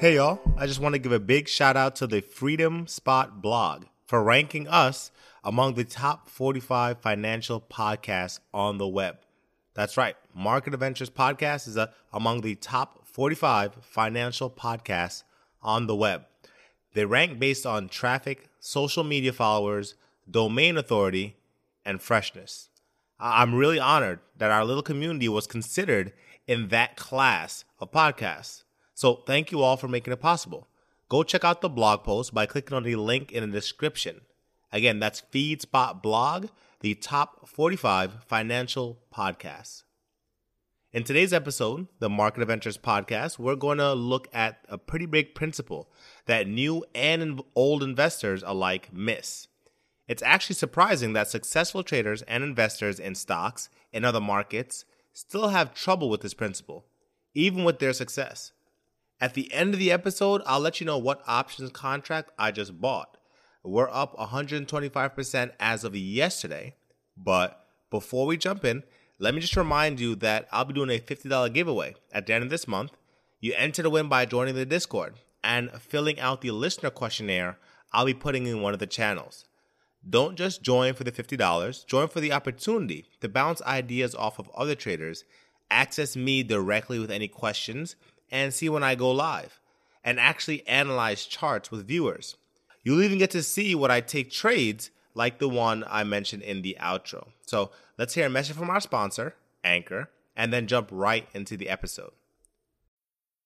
Hey y'all, I just want to give a big shout out to the FeedSpot blog for ranking us among the top 45 financial podcasts on the web. That's right, Market Adventures Podcast is a, among the top 45 financial podcasts on the web. They rank based on traffic, social media followers, domain authority, and freshness. I'm really honored that our little community was considered in that class of podcasts. So thank you all for making it possible. Go check out the blog post by clicking on the link in the description. Again, that's FeedSpot blog, the top 45 financial podcasts. In today's episode, the Market Adventures podcast, we're going to look at a pretty big principle that new and old investors alike miss. It's actually surprising that successful traders and investors in stocks and other markets still have trouble with this principle, even with their success. At the end of the episode, I'll let you know what options contract I just bought. We're up 125% as of yesterday, but before we jump in, let me just remind you that I'll be doing a $50 giveaway at the end of this month. You enter to win by joining the Discord and filling out the listener questionnaire I'll be putting in one of the channels. Don't just join for the $50, join for the opportunity to bounce ideas off of other traders, access me directly with any questions, and see when I go live, and actually analyze charts with viewers. You'll even get to see what I take trades like the one I mentioned in the outro. So let's hear a message from our sponsor, Anchor, and then jump right into the episode.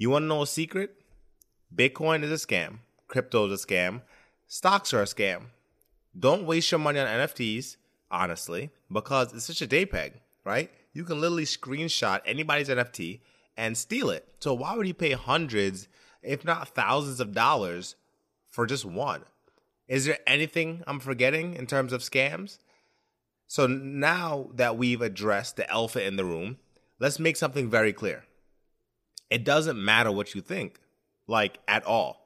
You want to know a secret? Bitcoin is a scam. Crypto is a scam. Stocks are a scam. Don't waste your money on NFTs, honestly, because it's such a JPEG, right? You can literally screenshot anybody's NFT and steal it. So why would you pay hundreds, if not thousands of dollars for just one? Is there anything I'm forgetting in terms of scams? So now that we've addressed the elephant in the room, let's make something very clear it doesn't matter what you think, like at all.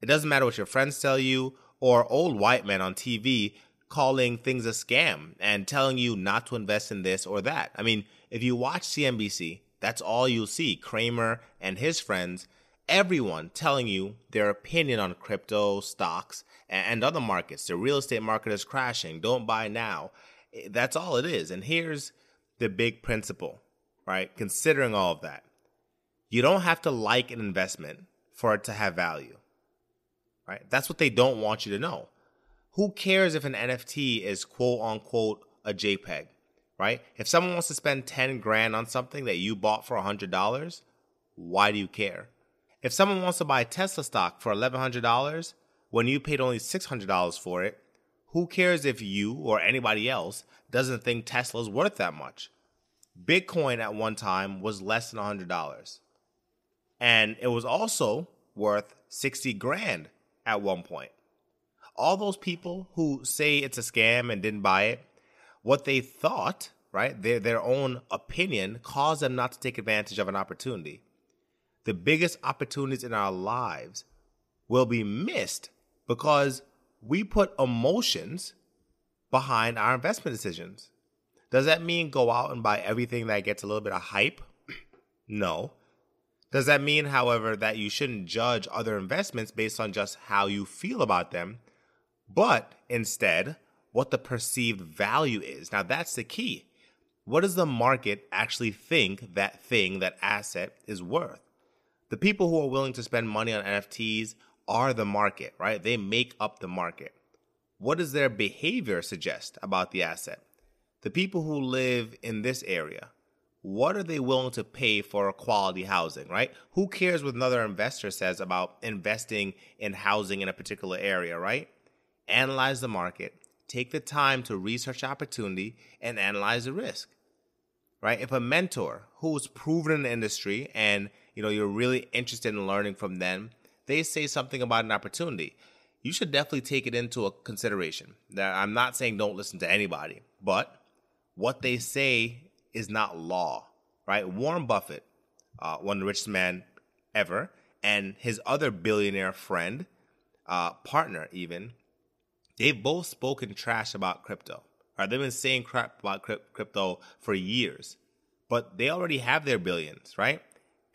It doesn't matter what your friends tell you or old white men on TV calling things a scam and telling you not to invest in this or that. I mean, if you watch CNBC, that's all you'll see Cramer and his friends, everyone telling you their opinion on crypto, stocks, and other markets. The real estate market is crashing. Don't buy now. That's all it is. And here's the big principle, right? Considering all of that you don't have to like an investment for it to have value. Right? That's what they don't want you to know. Who cares if an NFT is quote unquote a JPEG? Right? If someone wants to spend 10 grand on something that you bought for $100, why do you care? If someone wants to buy Tesla stock for $1,100 when you paid only $600 for it, who cares if you or anybody else doesn't think Tesla's worth that much? Bitcoin at one time was less than $100 and it was also worth 60 grand at one point. All those people who say it's a scam and didn't buy it, what they thought, right, their, their own opinion caused them not to take advantage of an opportunity. The biggest opportunities in our lives will be missed because we put emotions behind our investment decisions. Does that mean go out and buy everything that gets a little bit of hype? no. Does that mean, however, that you shouldn't judge other investments based on just how you feel about them, but instead what the perceived value is? Now, that's the key. What does the market actually think that thing, that asset is worth? The people who are willing to spend money on NFTs are the market, right? They make up the market. What does their behavior suggest about the asset? The people who live in this area, what are they willing to pay for quality housing, right? Who cares what another investor says about investing in housing in a particular area, right? Analyze the market, take the time to research opportunity, and analyze the risk, right? If a mentor who's proven in the industry and you know you're really interested in learning from them, they say something about an opportunity, you should definitely take it into a consideration. Now, I'm not saying don't listen to anybody, but what they say is not law, right? Warren Buffett, uh, one of the richest man ever, and his other billionaire friend, uh, partner even, they've both spoken trash about crypto. Right? They've been saying crap about crypto for years, but they already have their billions, right?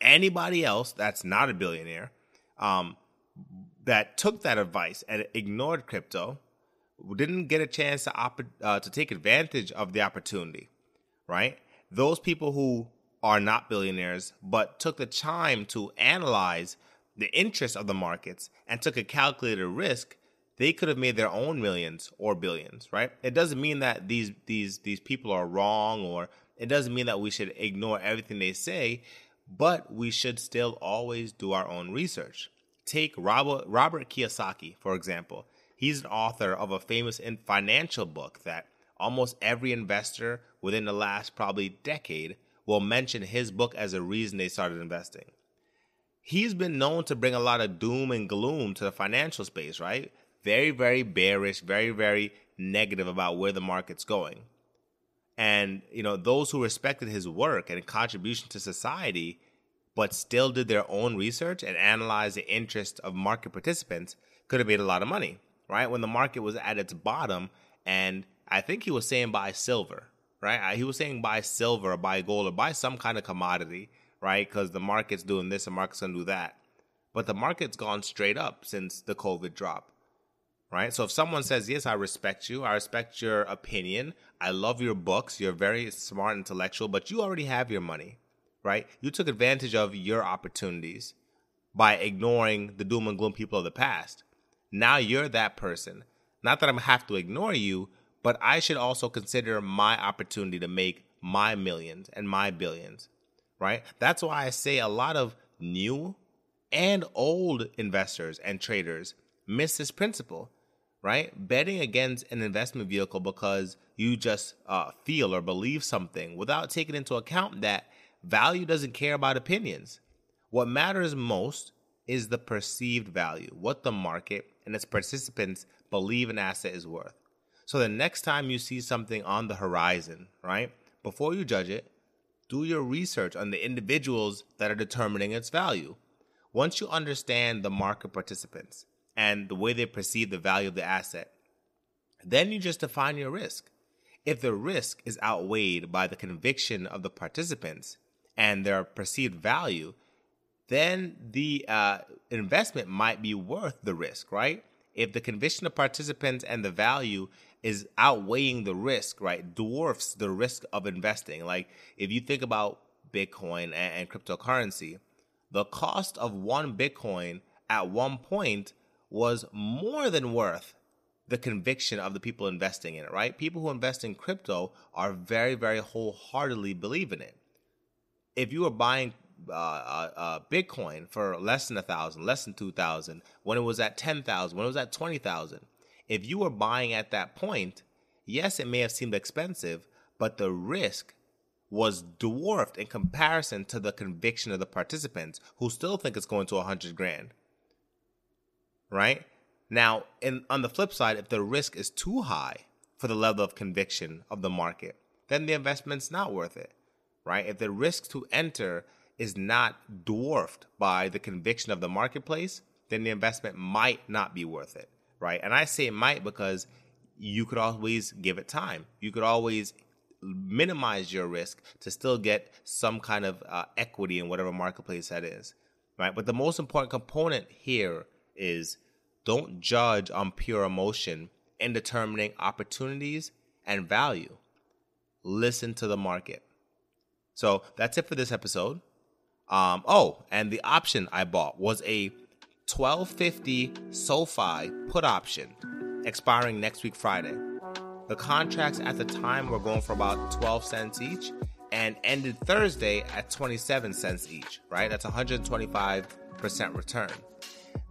Anybody else that's not a billionaire, um, that took that advice and ignored crypto, didn't get a chance to op- uh, to take advantage of the opportunity, right? Those people who are not billionaires but took the time to analyze the interest of the markets and took a calculated risk they could have made their own millions or billions, right? It doesn't mean that these these these people are wrong or it doesn't mean that we should ignore everything they say, but we should still always do our own research. Take Robert Robert Kiyosaki, for example. He's an author of a famous financial book that almost every investor within the last probably decade will mention his book as a reason they started investing. He's been known to bring a lot of doom and gloom to the financial space, right? very, very bearish, very, very negative about where the market's going. And, you know, those who respected his work and contribution to society, but still did their own research and analyzed the interest of market participants could have made a lot of money, right? When the market was at its bottom, and I think he was saying buy silver, right? He was saying buy silver or buy gold or buy some kind of commodity, right? Because the market's doing this, and market's gonna do that. But the market's gone straight up since the COVID drop right? So if someone says, Yes, I respect you, I respect your opinion, I love your books, you're very smart, intellectual, but you already have your money, right? You took advantage of your opportunities by ignoring the doom and gloom people of the past. Now you're that person. Not that I'm have to ignore you, but I should also consider my opportunity to make my millions and my billions, right? That's why I say a lot of new and old investors and traders miss this principle right? Betting against an investment vehicle because you just uh, feel or believe something without taking into account that value doesn't care about opinions. What matters most is the perceived value, what the market and its participants believe an asset is worth. So the next time you see something on the horizon, right, before you judge it, do your research on the individuals that are determining its value. Once you understand the market participants, and the way they perceive the value of the asset. Then you just define your risk. If the risk is outweighed by the conviction of the participants and their perceived value, then the uh, investment might be worth the risk, right? If the conviction of participants and the value is outweighing the risk, right, dwarfs the risk of investing. Like if you think about Bitcoin and, and cryptocurrency, the cost of one Bitcoin at one point was more than worth the conviction of the people investing in it, right? People who invest in crypto are very, very wholeheartedly believe in it. If you are buying uh, uh, uh, Bitcoin for less than a thousand, less than two thousand, when it was at ten thousand, when it was at twenty thousand, if you were buying at that point, yes, it may have seemed expensive, but the risk was dwarfed in comparison to the conviction of the participants who still think it's going to a hundred grand right? Now, in, on the flip side, if the risk is too high for the level of conviction of the market, then the investment's not worth it, right? If the risk to enter is not dwarfed by the conviction of the marketplace, then the investment might not be worth it, right? And I say it might because you could always give it time. You could always minimize your risk to still get some kind of uh, equity in whatever marketplace that is, right? But the most important component here is don't judge on pure emotion in determining opportunities and value. Listen to the market. So that's it for this episode. Um, oh, and the option I bought was a 1250 SoFi put option expiring next week Friday. The contracts at the time were going for about 12 cents each and ended Thursday at 27 cents each, right? That's 125% return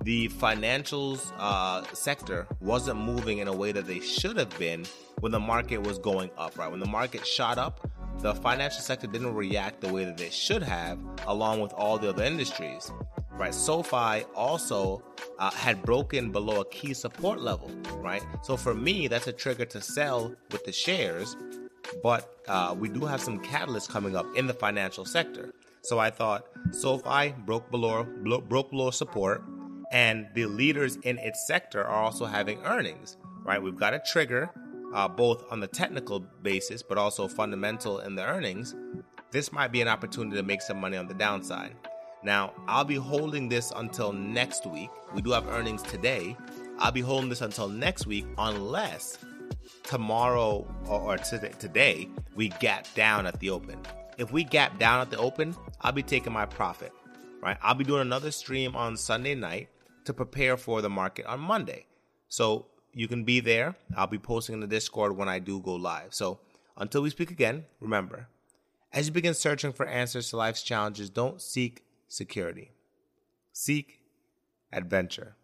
the financials uh, sector wasn't moving in a way that they should have been when the market was going up, right? When the market shot up, the financial sector didn't react the way that they should have, along with all the other industries. Right, SoFi also uh, had broken below a key support level. Right, so for me, that's a trigger to sell with the shares. But uh, we do have some catalysts coming up in the financial sector. So I thought SoFi broke below broke below support, and the leaders in its sector are also having earnings. Right, we've got a trigger uh, both on the technical basis but also fundamental in the earnings, this might be an opportunity to make some money on the downside. Now, I'll be holding this until next week. We do have earnings today. I'll be holding this until next week unless tomorrow or, or today, today we gap down at the open. If we gap down at the open, I'll be taking my profit. Right? I'll be doing another stream on Sunday night to prepare for the market on Monday. So you can be there. I'll be posting in the Discord when I do go live. So until we speak again, remember, as you begin searching for answers to life's challenges, don't seek security, seek adventure.